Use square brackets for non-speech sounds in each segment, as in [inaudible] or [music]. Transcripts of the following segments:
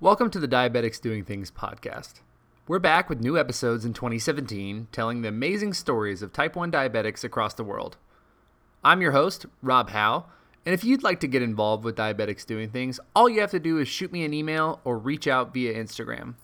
Welcome to the Diabetics Doing Things podcast. We're back with new episodes in 2017 telling the amazing stories of type 1 diabetics across the world. I'm your host, Rob Howe, and if you'd like to get involved with Diabetics Doing Things, all you have to do is shoot me an email or reach out via Instagram.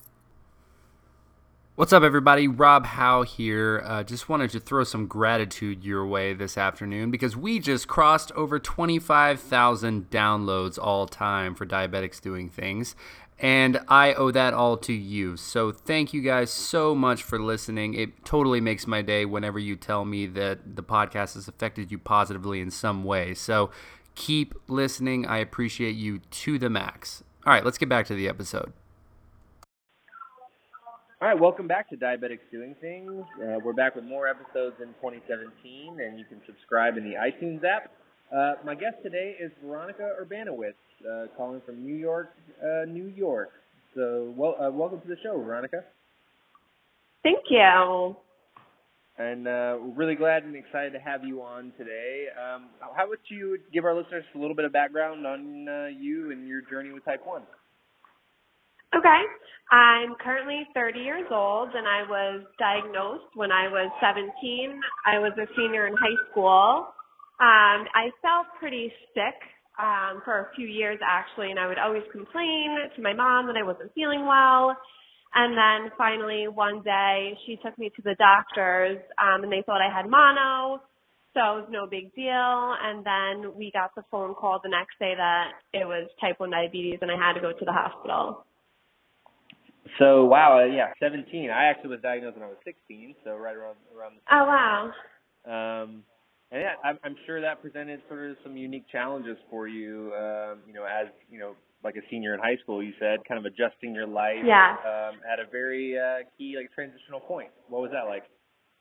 What's up, everybody? Rob Howe here. Uh, just wanted to throw some gratitude your way this afternoon because we just crossed over 25,000 downloads all time for Diabetics Doing Things, and I owe that all to you. So thank you guys so much for listening. It totally makes my day whenever you tell me that the podcast has affected you positively in some way. So keep listening. I appreciate you to the max. All right, let's get back to the episode. All right, welcome back to Diabetics Doing Things. Uh, we're back with more episodes in 2017, and you can subscribe in the iTunes app. Uh, my guest today is Veronica Urbanowitz, uh, calling from New York, uh, New York. So, well, uh, welcome to the show, Veronica. Thank you. And uh, we're really glad and excited to have you on today. Um, how would you give our listeners a little bit of background on you and your journey with Type 1? Okay. I'm currently 30 years old and I was diagnosed when I was 17. I was a senior in high school. Um, I felt pretty sick um, for a few years actually, and I would always complain to my mom that I wasn't feeling well. And then finally one day she took me to the doctors um, and they thought I had mono, so it was no big deal. And then we got the phone call the next day that it was type 1 diabetes and I had to go to the hospital. So wow, uh, yeah, 17. I actually was diagnosed when I was 16, so right around around. The oh wow. Um, and yeah, I'm, I'm sure that presented sort of some unique challenges for you. Um, you know, as you know, like a senior in high school, you said, kind of adjusting your life. Yeah. Um, at a very uh, key like transitional point. What was that like?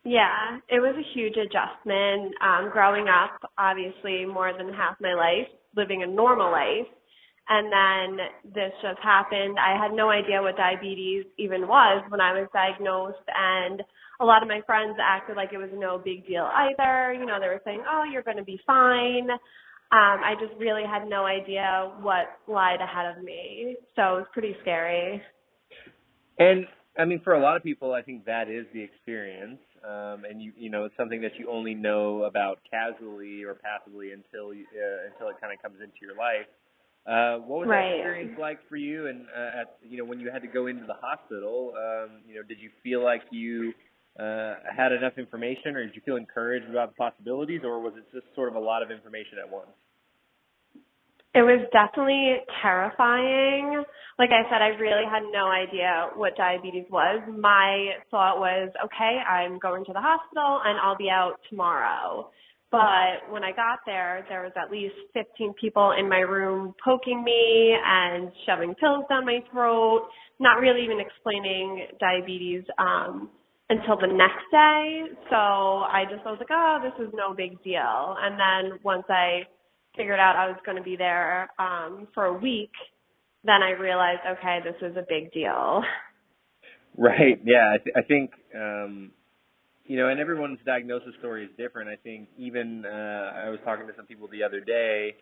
Yeah, it was a huge adjustment. Um, growing up, obviously, more than half my life living a normal life and then this just happened. I had no idea what diabetes even was when I was diagnosed and a lot of my friends acted like it was no big deal either. You know, they were saying, "Oh, you're going to be fine." Um, I just really had no idea what lied ahead of me. So it was pretty scary. And I mean, for a lot of people, I think that is the experience. Um, and you, you know, it's something that you only know about casually or passively until you, uh, until it kind of comes into your life. Uh, what was right. that experience like for you? And uh, at you know when you had to go into the hospital, um, you know, did you feel like you uh, had enough information, or did you feel encouraged about the possibilities, or was it just sort of a lot of information at once? It was definitely terrifying. Like I said, I really had no idea what diabetes was. My thought was, okay, I'm going to the hospital and I'll be out tomorrow. But when I got there, there was at least 15 people in my room poking me and shoving pills down my throat, not really even explaining diabetes um, until the next day. So I just I was like, oh, this is no big deal. And then once I figured out I was going to be there um, for a week, then I realized, okay, this is a big deal. [laughs] Right. Yeah. I, th- I think um, you know, and everyone's diagnosis story is different. I think even uh, I was talking to some people the other day,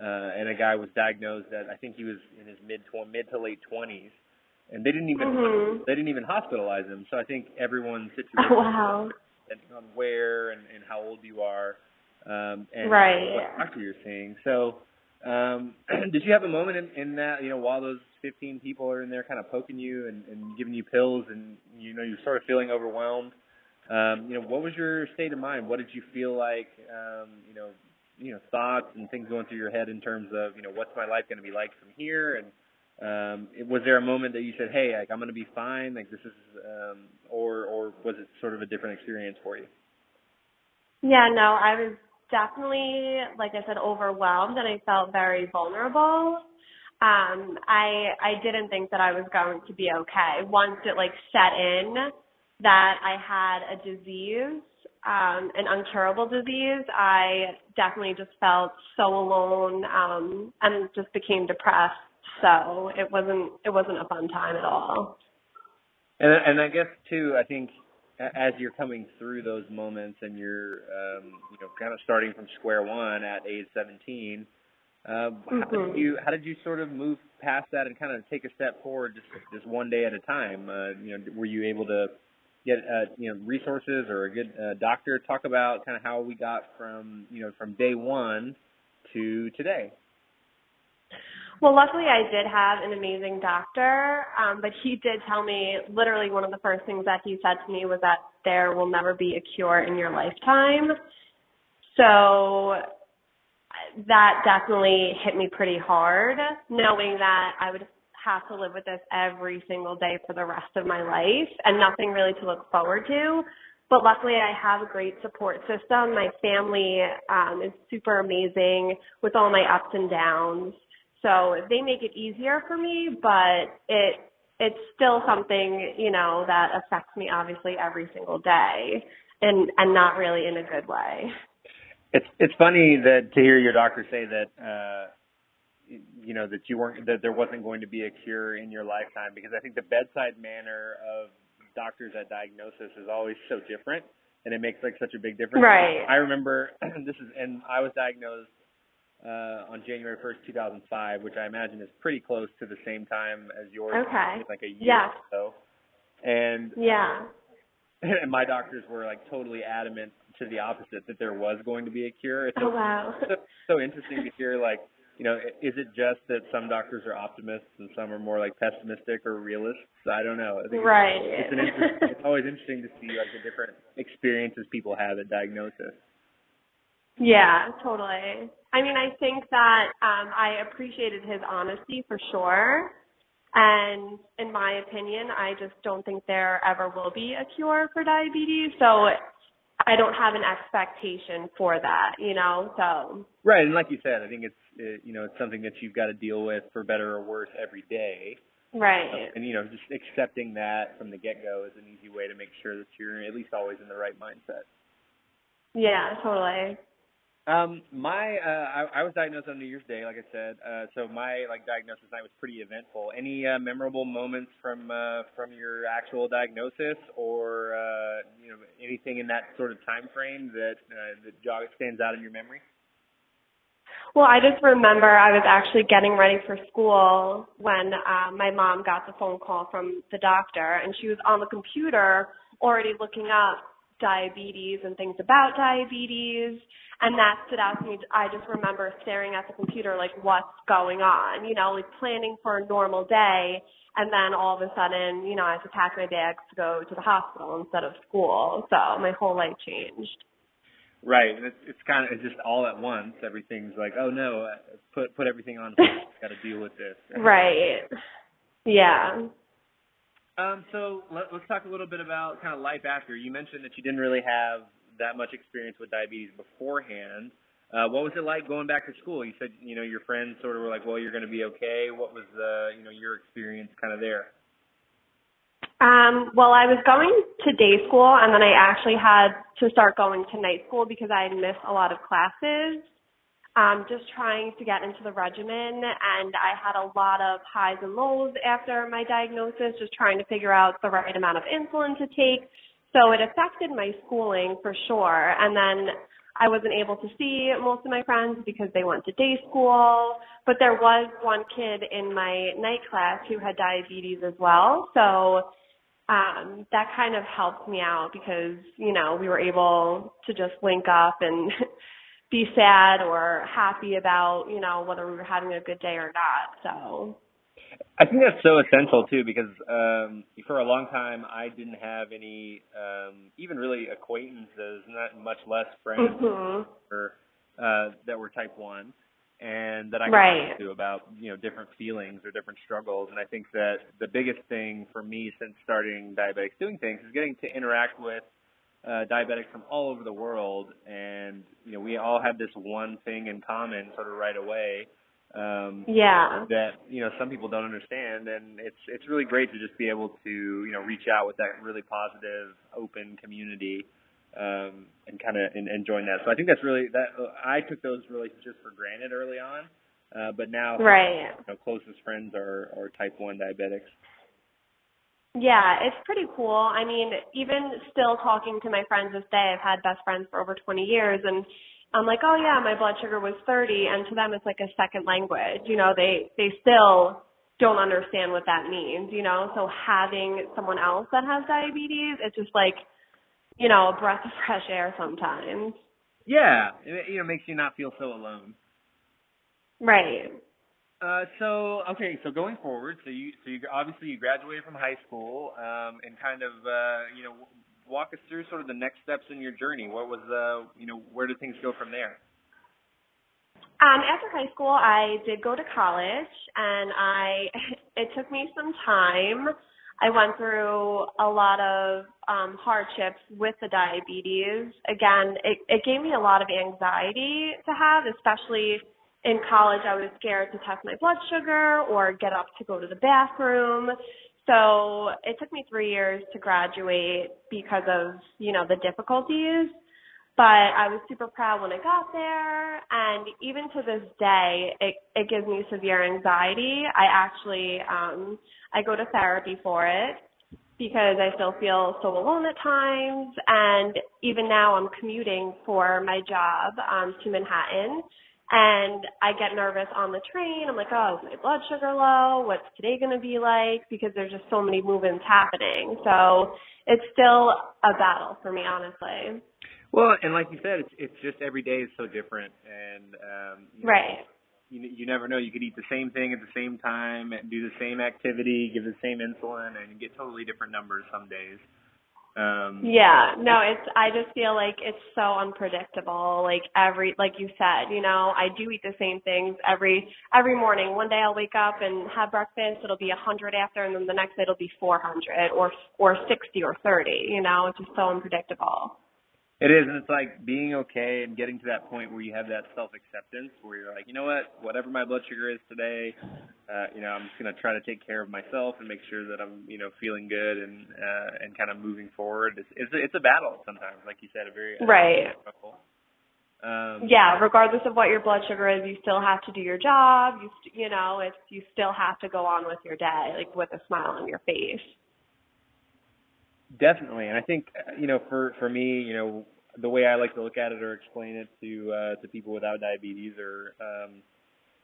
uh, and a guy was diagnosed that I think he was in his mid mid to late twenties, and they didn't even mm-hmm. they didn't even hospitalize him. So I think everyone's situation, [laughs] oh, wow. depending on where and, and how old you are, um, and right. what doctor you're seeing. So, um, [clears throat] did you have a moment in, in that you know while those 15 people are in there kind of poking you and, and giving you pills, and you know you're sort of feeling overwhelmed? Um, you know, what was your state of mind? What did you feel like? Um, you know, you know, thoughts and things going through your head in terms of, you know, what's my life going to be like from here? And um, was there a moment that you said, "Hey, like I'm going to be fine"? Like this is, um, or or was it sort of a different experience for you? Yeah, no, I was definitely, like I said, overwhelmed, and I felt very vulnerable. Um, I I didn't think that I was going to be okay once it like set in that I had a disease, um, an uncurable disease, I definitely just felt so alone um, and just became depressed. So it wasn't it wasn't a fun time at all. And and I guess too, I think as you're coming through those moments and you're um, you know kind of starting from square one at age 17, Uh, mm-hmm. How did you how did you sort of move past that and kind of take a step forward just just one day at a time? Uh, you know, were you able to get uh, you know resources or a good uh, doctor? Talk about kind of how we got from you know from day one to today. Well, luckily I did have an amazing doctor, um, but he did tell me literally one of the first things that he said to me was that there will never be a cure in your lifetime. So that definitely hit me pretty hard, knowing that I would have to live with this every single day for the rest of my life and nothing really to look forward to. But luckily, I have a great support system. My family um, is super amazing with all my ups and downs. So they make it easier for me, but it it's still something you know that affects me obviously every single day, and and not really in a good way. It's it's funny that to hear your doctor say that uh you know that you weren't that there wasn't going to be a cure in your lifetime because I think the bedside manner of doctors at diagnosis is always so different and it makes like such a big difference. Right. I remember [clears throat] this is and I was diagnosed uh on January 1st, 2005, which I imagine is pretty close to the same time as yours, okay. like a year yes. or so. And yeah. [laughs] And my doctors were like totally adamant to the opposite that there was going to be a cure. It's oh wow. [laughs] so, so interesting to hear like you know, is it just that some doctors are optimists and some are more like pessimistic or realists? I don't know. I think right. It's, it's, an it's always interesting to see like the different experiences people have at diagnosis. Yeah, totally. I mean, I think that um I appreciated his honesty for sure. And in my opinion, I just don't think there ever will be a cure for diabetes. So I don't have an expectation for that, you know. So right, and like you said, I think it's it, you know it's something that you've got to deal with for better or worse every day. Right. And you know, just accepting that from the get go is an easy way to make sure that you're at least always in the right mindset. Yeah, totally. Um, my uh, I, I was diagnosed on New Year's Day, like I said. Uh, so my like diagnosis night was pretty eventful. Any uh, memorable moments from uh, from your actual diagnosis, or uh, you know anything in that sort of time frame that uh, that jog stands out in your memory? Well, I just remember I was actually getting ready for school when uh, my mom got the phone call from the doctor, and she was on the computer already looking up diabetes and things about diabetes and that stood out to me. I just remember staring at the computer like, what's going on? You know, like planning for a normal day, and then all of a sudden, you know, I have to pack my bags to go to the hospital instead of school. So my whole life changed. Right, and it's it's kind of it's just all at once. Everything's like, oh no, uh, put put everything on. Got to deal with this. right. Yeah. Um, so let, let's talk a little bit about kind of life after. You mentioned that you didn't really have that much experience with diabetes beforehand. Uh, what was it like going back to school? You said, you know, your friends sort of were like, well, you're going to be okay. What was, uh, you know, your experience kind of there? Um, well, I was going to day school and then I actually had to start going to night school because I missed a lot of classes. Um, just trying to get into the regimen and I had a lot of highs and lows after my diagnosis, just trying to figure out the right amount of insulin to take so it affected my schooling for sure. And then I wasn't able to see most of my friends because they went to day school. But there was one kid in my night class who had diabetes as well. So um that kind of helped me out because, you know, we were able to just link up and [laughs] be sad or happy about, you know, whether we were having a good day or not. So I think that's so essential too because um for a long time I didn't have any um even really acquaintances, not much less friends mm-hmm. or uh that were type 1 and that I could right. talk to about, you know, different feelings or different struggles and I think that the biggest thing for me since starting diabetics doing things is getting to interact with uh diabetics from all over the world and you know we all have this one thing in common sort of right away um yeah. that you know some people don't understand and it's it's really great to just be able to you know reach out with that really positive open community um and kind of and, and join that. So i think that's really that i took those relationships for granted early on uh but now right. you know, closest friends are are type 1 diabetics yeah, it's pretty cool. I mean, even still talking to my friends this day, I've had best friends for over 20 years and I'm like, oh yeah, my blood sugar was 30, and to them it's like a second language. You know, they they still don't understand what that means. You know, so having someone else that has diabetes, it's just like, you know, a breath of fresh air sometimes. Yeah, it you know makes you not feel so alone. Right. Uh, so okay, so going forward, so you so you obviously you graduated from high school, um, and kind of uh, you know walk us through sort of the next steps in your journey. What was uh, you know where did things go from there? Um, after high school, I did go to college, and I [laughs] it took me some time. I went through a lot of um, hardships with the diabetes. Again, it, it gave me a lot of anxiety to have, especially in college, I was scared to test my blood sugar or get up to go to the bathroom. So it took me three years to graduate because of, you know, the difficulties. But I was super proud when I got there. And even to this day, it, it gives me severe anxiety. I actually, um, I go to therapy for it because I still feel so alone at times. And even now I'm commuting for my job, um, to Manhattan and I get nervous on the train. I'm like, oh, is my blood sugar low? What's today going to be like? Because there's just so many movements happening. So it's still a battle for me, honestly. Well, and like you said, it's it's just every day is so different, and um, you know, right. You you never know. You could eat the same thing at the same time, and do the same activity, give the same insulin, and get totally different numbers some days. Um, yeah, no, it's, I just feel like it's so unpredictable. Like every, like you said, you know, I do eat the same things every, every morning. One day I'll wake up and have breakfast. It'll be a hundred after and then the next day it'll be 400 or, or 60 or 30, you know, it's just so unpredictable. It is, and it's like being okay and getting to that point where you have that self acceptance, where you're like, you know what, whatever my blood sugar is today, uh, you know, I'm just gonna try to take care of myself and make sure that I'm, you know, feeling good and uh, and kind of moving forward. It's it's a, it's a battle sometimes, like you said, a very right. Um, yeah, regardless of what your blood sugar is, you still have to do your job. You st- you know, it's you still have to go on with your day, like with a smile on your face. Definitely, and I think you know, for for me, you know, the way I like to look at it or explain it to uh, to people without diabetes, or um,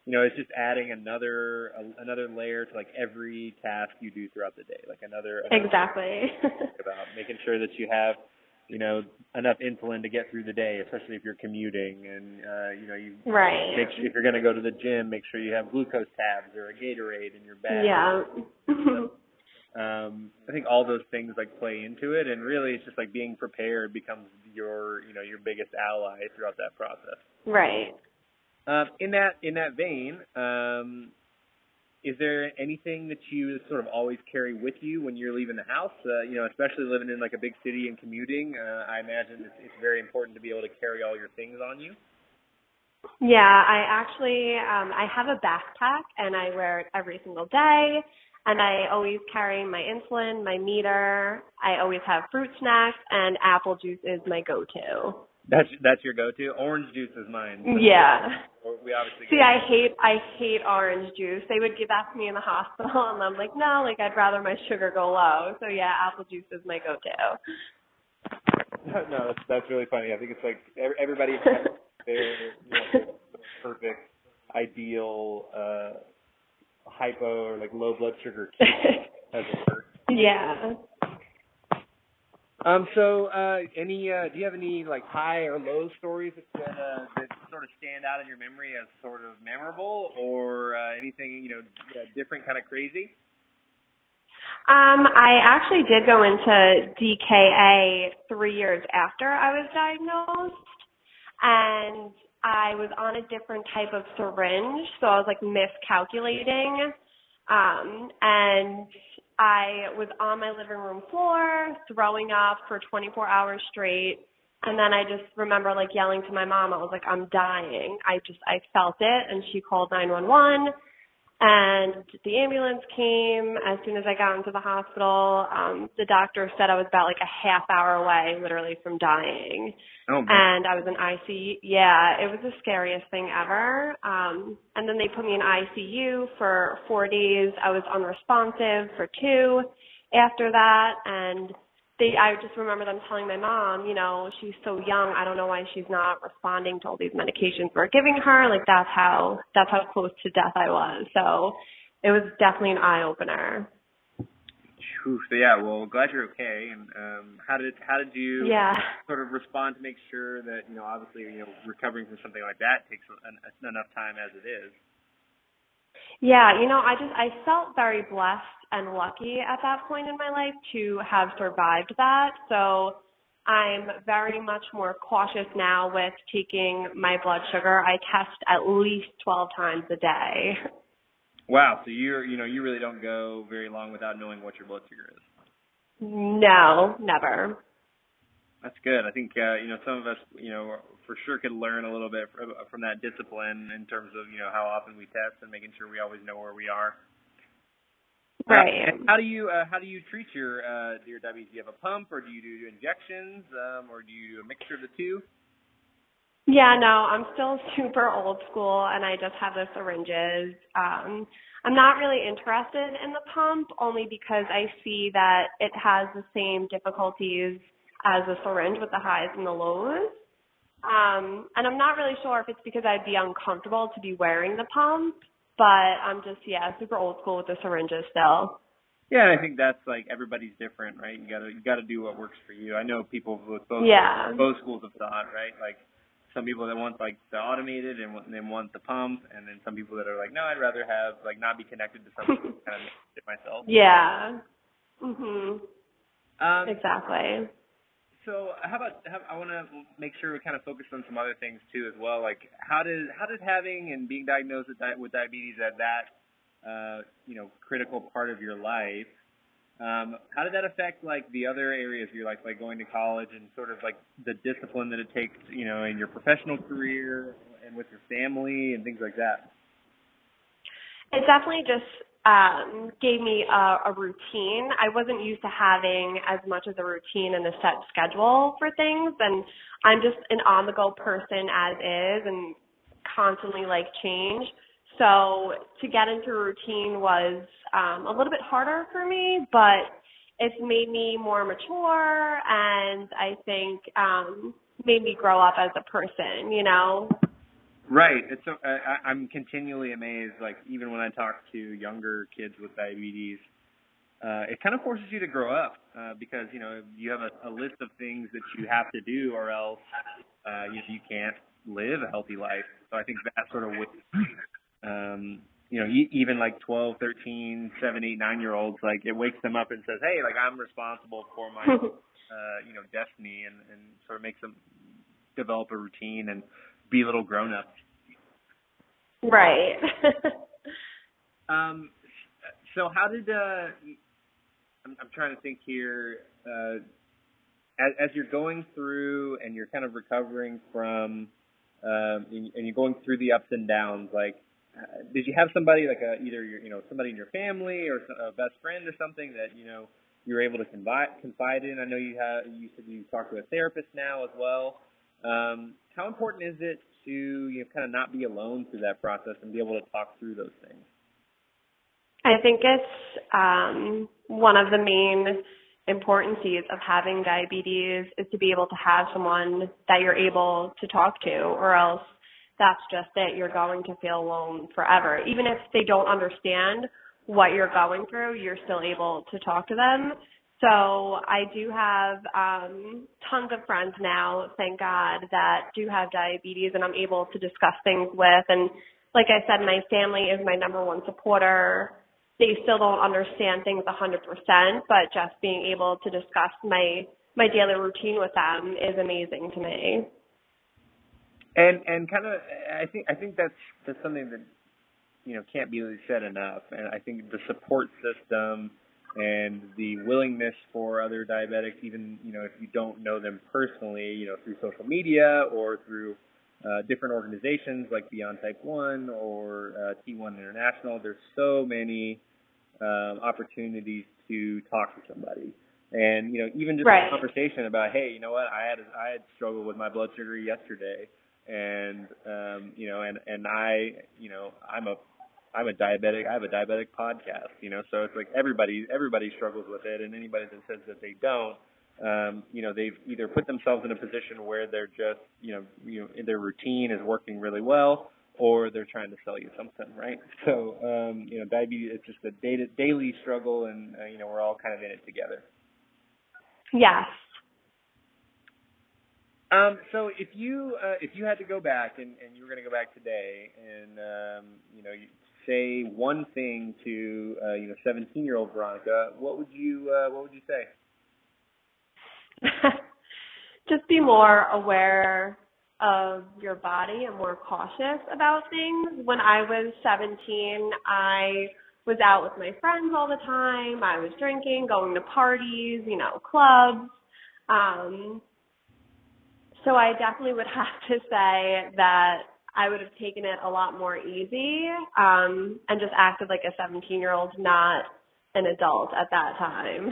you know, it's just adding another uh, another layer to like every task you do throughout the day, like another, another exactly about making sure that you have you know enough insulin to get through the day, especially if you're commuting, and uh, you know you right. Make sure, if you're going to go to the gym, make sure you have glucose tabs or a Gatorade in your bag. Yeah. Um I think all those things like play into it and really it's just like being prepared becomes your you know your biggest ally throughout that process. Right. Um in that in that vein, um is there anything that you sort of always carry with you when you're leaving the house? Uh, you know, especially living in like a big city and commuting, uh, I imagine it's, it's very important to be able to carry all your things on you. Yeah, I actually um I have a backpack and I wear it every single day and I always carry my insulin, my meter. I always have fruit snacks, and apple juice is my go-to. That's that's your go-to. Orange juice is mine. Yeah. We obviously. See, I hate I hate orange juice. They would give that to me in the hospital, [laughs] and I'm like, no, like I'd rather my sugar go low. So yeah, apple juice is my go-to. No, that's that's really funny. I think it's like everybody [laughs] has their you know, perfect, ideal. uh hypo or like low blood sugar [laughs] as it were. Yeah. Um. So, uh, any? Uh, do you have any like high or low stories that uh, that sort of stand out in your memory as sort of memorable, or uh, anything you know different, kind of crazy? Um, I actually did go into DKA three years after I was diagnosed, and I was on a different type of syringe, so I was like miscalculating. Um, and I was on my living room floor throwing up for 24 hours straight. And then I just remember like yelling to my mom, I was like, I'm dying. I just, I felt it. And she called 911 and the ambulance came as soon as I got into the hospital. Um, the doctor said I was about like a half hour away, literally from dying. Oh, and I was in ICU. Yeah, it was the scariest thing ever. Um, and then they put me in ICU for four days. I was unresponsive for two after that, and they I just remember them telling my mom, you know, she's so young, I don't know why she's not responding to all these medications we're giving her. Like that's how that's how close to death I was. So it was definitely an eye opener. So yeah, well, glad you're okay. And um, how did how did you yeah. sort of respond to make sure that you know obviously you know recovering from something like that takes an, enough time as it is. Yeah, you know, I just I felt very blessed and lucky at that point in my life to have survived that. So I'm very much more cautious now with taking my blood sugar. I test at least 12 times a day. Wow, so you're you know you really don't go very long without knowing what your blood sugar is. No, never. That's good. I think uh, you know some of us you know for sure could learn a little bit from, from that discipline in terms of you know how often we test and making sure we always know where we are. Right. Uh, how do you uh, how do you treat your uh, your diabetes? Do you have a pump, or do you do injections, um, or do you do a mixture of the two? Yeah, no, I'm still [laughs] super old school and I just have the syringes. Um I'm not really interested in the pump only because I see that it has the same difficulties as a syringe with the highs and the lows. Um and I'm not really sure if it's because I'd be uncomfortable to be wearing the pump, but I'm just yeah, super old school with the syringes still. Yeah, I think that's like everybody's different, right? You gotta you gotta do what works for you. I know people with both yeah. both schools of thought, right? Like some people that want like the automated and they want the pump, and then some people that are like, no, I'd rather have like not be connected to something [laughs] kind of it myself. Yeah. Mhm. Um, exactly. So how about how, I want to make sure we kind of focus on some other things too as well. Like how did how did having and being diagnosed with, di- with diabetes at that uh, you know critical part of your life um, how did that affect like the other areas you like, like going to college and sort of like the discipline that it takes, you know, in your professional career and with your family and things like that? It definitely just um, gave me a, a routine. I wasn't used to having as much as a routine and a set schedule for things, and I'm just an on-the-go person as is, and constantly like change. So to get into a routine was um, a little bit harder for me, but it's made me more mature and I think um, made me grow up as a person, you know? Right. It's so, I, I'm continually amazed, like even when I talk to younger kids with diabetes, uh, it kind of forces you to grow up uh, because you know you have a, a list of things that you have to do, or else uh, you, you can't live a healthy life. So I think that sort of with um, you know, even like 12, 13, 7, 8, 9 year olds, like it wakes them up and says, hey, like I'm responsible for my, [laughs] uh, you know, destiny and, and sort of makes them develop a routine and be little grown ups. Right. [laughs] um, so how did, uh, I'm, I'm trying to think here, uh, as, as you're going through and you're kind of recovering from, um, and, and you're going through the ups and downs, like, uh, did you have somebody like a, either your, you know somebody in your family or a best friend or something that you know you were able to confide confide in? I know you have you said you talk to a therapist now as well. Um, how important is it to you know kind of not be alone through that process and be able to talk through those things? I think it's um, one of the main importancies of having diabetes is to be able to have someone that you're able to talk to, or else that's just it. You're going to feel alone forever. Even if they don't understand what you're going through, you're still able to talk to them. So I do have um, tons of friends now, thank God, that do have diabetes and I'm able to discuss things with. And like I said, my family is my number one supporter. They still don't understand things 100%, but just being able to discuss my my daily routine with them is amazing to me. And and kind of, I think I think that's that's something that you know can't be said enough. And I think the support system and the willingness for other diabetics, even you know if you don't know them personally, you know through social media or through uh, different organizations like Beyond Type One or uh, T1 International. There's so many um, opportunities to talk to somebody. And you know, even just right. a conversation about, hey, you know what, I had I had struggled with my blood sugar yesterday, and um, you know, and and I, you know, I'm a I'm a diabetic. I have a diabetic podcast, you know, so it's like everybody everybody struggles with it, and anybody that says that they don't, um, you know, they've either put themselves in a position where they're just, you know, you know, their routine is working really well, or they're trying to sell you something, right? [laughs] So, um, you know, diabetes it's just a day daily struggle, and uh, you know, we're all kind of in it together. Yes. Um, so if you uh, if you had to go back and, and you were going to go back today and um, you know you say one thing to uh, you know 17 year old Veronica, what would you uh, what would you say? [laughs] Just be more aware of your body and more cautious about things. When I was 17, I was out with my friends all the time. I was drinking, going to parties, you know, clubs. Um, so I definitely would [laughs] have to say that I would have taken it a lot more easy um, and just acted like a 17 year old, not an adult at that time.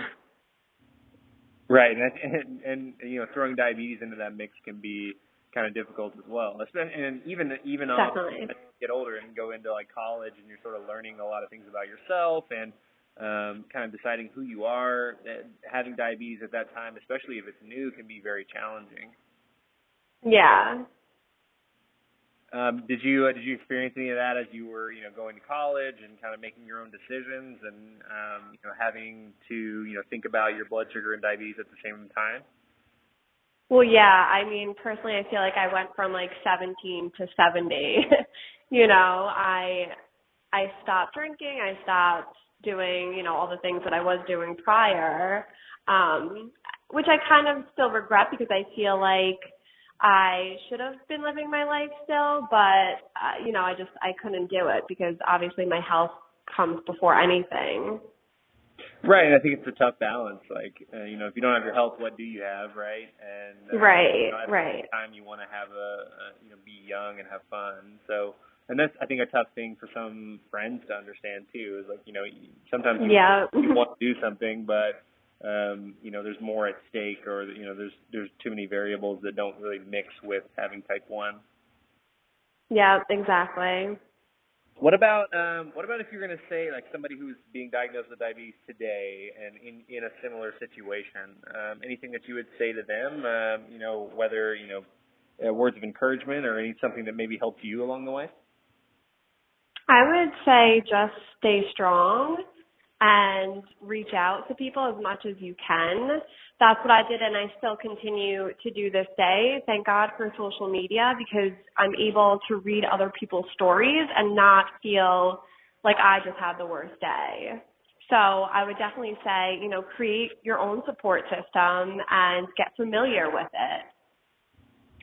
Right, and, and and you know throwing diabetes into that mix can be kind of difficult as well. Especially, and even even Definitely. as you get older and go into like college, and you're sort of learning a lot of things about yourself and um, kind of deciding who you are. Having diabetes at that time, especially if it's new, can be very challenging. Yeah. Um, did you uh, did you experience any of that as you were you know going to college and kind of making your own decisions and um, you know having to you know think about your blood sugar and diabetes at the same time? Well, yeah. I mean, personally, I feel like I went from like 17 to 70. [laughs] you know, I I stopped drinking. I stopped doing you know all the things that I was doing prior, um, which I kind of still regret because I feel like I should have been living my life still, but uh, you know, I just I couldn't do it because obviously my health comes before anything. Right, and I think it's a tough balance. Like, uh, you know, if you don't have your health, what do you have, right? And uh, right, you know, at right. the time, you want to have a, a, you know, be young and have fun. So, and that's I think a tough thing for some friends to understand too. Is like, you know, sometimes you, yeah. you [laughs] want to do something, but um, you know, there's more at stake, or you know, there's there's too many variables that don't really mix with having type one. Yeah, exactly. What about um, what about if you're going to say like somebody who's being diagnosed with diabetes today and in in a similar situation? Um, anything that you would say to them? Um, you know, whether you know uh, words of encouragement or any something that maybe helped you along the way. I would say just stay strong and reach out to people as much as you can. That's what I did and I still continue to do this day. Thank God for social media because I'm able to read other people's stories and not feel like I just had the worst day. So I would definitely say, you know, create your own support system and get familiar with it.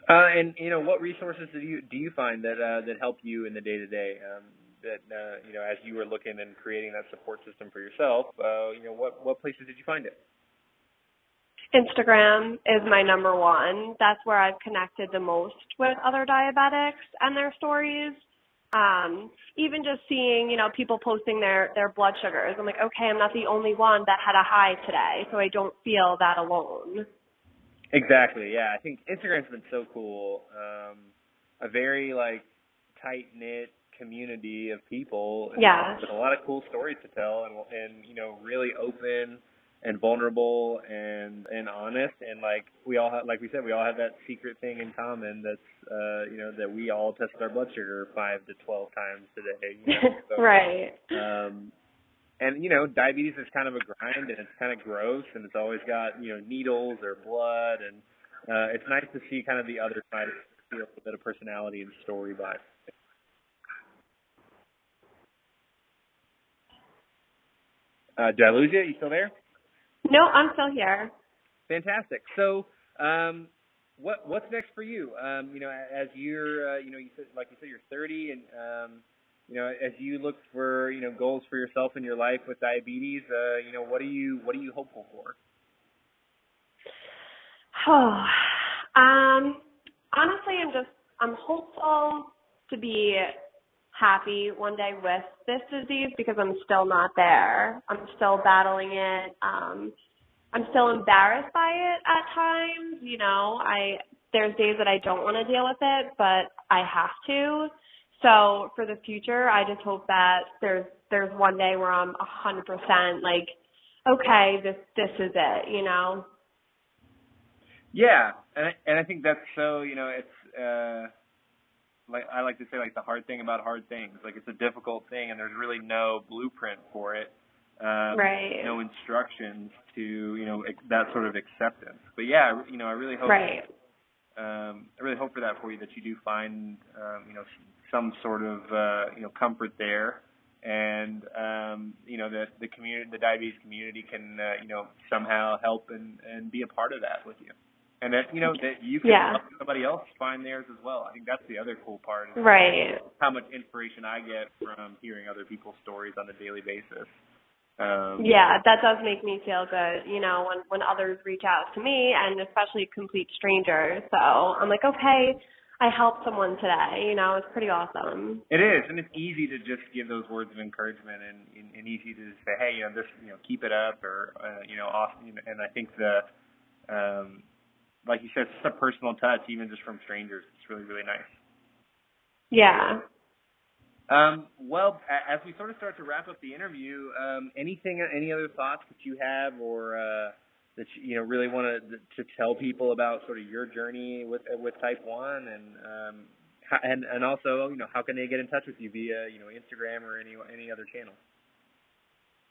Uh, and you know, what resources do you do you find that uh, that help you in the day to day? That uh, you know as you were looking and creating that support system for yourself uh, you know what what places did you find it Instagram is my number one. That's where I've connected the most with other diabetics and their stories. Um, even just seeing, you know, people posting their their blood sugars. I'm like, okay, I'm not the only one that had a high today, so I don't feel that alone. Exactly. Yeah, I think Instagram's been so cool. Um, a very like tight knit community of people. Yeah. With a lot of cool stories to tell, and and you know, really open and vulnerable and and honest and like we all have like we said we all have that secret thing in common that's uh you know that we all test our blood sugar five to twelve times a day you know? [laughs] so, right um and you know diabetes is kind of a grind and it's kind of gross and it's always got you know needles or blood and uh it's nice to see kind of the other side of a bit of personality and story behind Uh, did I lose you? You still there? No, I'm still here. Fantastic. So, um, what what's next for you? Um, you know, as you're, uh, you know, you said like you said you're 30, and um, you know, as you look for you know goals for yourself in your life with diabetes, uh, you know, what are you what are you hopeful for? Oh, [sighs] um, honestly, I'm just I'm hopeful to be happy one day with this disease because I'm still not there. I'm still battling it. Um, I'm still embarrassed by it at times. You know, I there's days that I don't want to deal with it, but I have to. So for the future, I just hope that there's there's one day where I'm a hundred percent like, okay, this this is it. You know. Yeah, and I, and I think that's so. You know, it's uh, like I like to say, like the hard thing about hard things. Like it's a difficult thing, and there's really no blueprint for it. Um, right. No instructions to you know that sort of acceptance. But yeah, you know, I really hope. Right. Um, I really hope for that for you that you do find um, you know some sort of uh, you know comfort there and um, you know that the community, the diabetes community can uh, you know somehow help and and be a part of that with you, and that you know that you can Yeah. help somebody else find theirs as well. I think that's the other cool part. Is Right. How much inspiration I get from hearing other people's stories on a daily basis. Um, Yeah, that does make me feel good, you know, when when others reach out to me and especially complete strangers. So I'm like, okay, I helped someone today, you know, it's pretty awesome. It is, and it's easy to just give those words of encouragement, and, and, and easy to say, "Hey, you know, this, you know, keep it up," or uh, you know, awesome. And I think the, um, like you said, it's just a personal touch, even just from strangers. It's really, really nice. Yeah. Um, well, as we sort of start to wrap up the interview, um, anything, any other thoughts that you have, or uh, that you, you know really want to to tell people about sort of your journey with with type one, and um, and and also you know how can they get in touch with you via you know Instagram or any any other channel?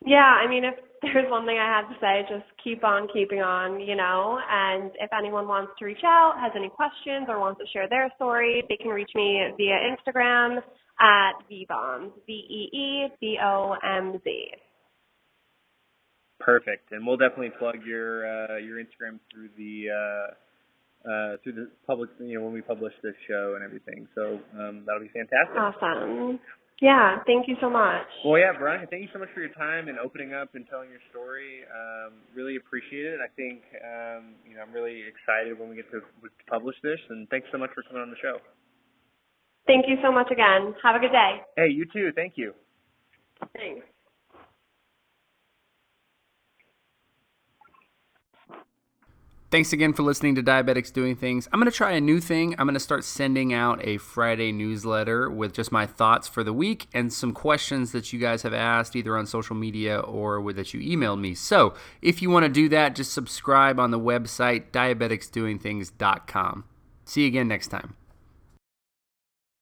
Yeah, I mean, if [laughs] there's one thing I had to say, just keep on keeping on, you know. And if anyone wants to reach out, has any questions, or wants to share their story, they can reach me via Instagram at veebomz, V E E B O M Z. Perfect, and we'll definitely plug your uh, your Instagram through the uh, uh, through the public, you know, when we publish this show and everything. So um, that'll be fantastic. Awesome. Yeah, thank you so much. Well, yeah, Veronica, thank you so much for your time and opening up and telling your story. Um, really appreciate it. I think um, you know I'm really excited when we get to, to publish this, and thanks so much for coming on the show. Thank you so much again. Have a good day. Hey, you too. Thank you. Thanks. Thanks again for listening to Diabetics Doing Things. I'm going to try a new thing. I'm going to start sending out a Friday newsletter with just my thoughts for the week and some questions that you guys have asked either on social media or with, that you emailed me. So if you want to do that, just subscribe on the website diabeticsdoingthings.com. See you again next time.